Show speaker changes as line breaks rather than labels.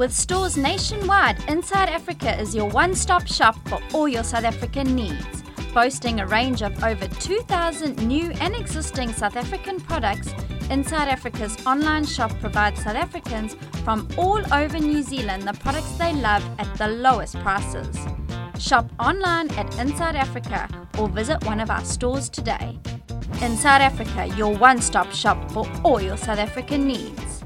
With stores nationwide, Inside Africa is your one stop shop for all your South African needs. Boasting a range of over 2,000 new and existing South African products, Inside Africa's online shop provides South Africans from all over New Zealand the products they love at the lowest prices. Shop online at Inside Africa or visit one of our stores today. Inside Africa, your one stop shop for all your South African needs.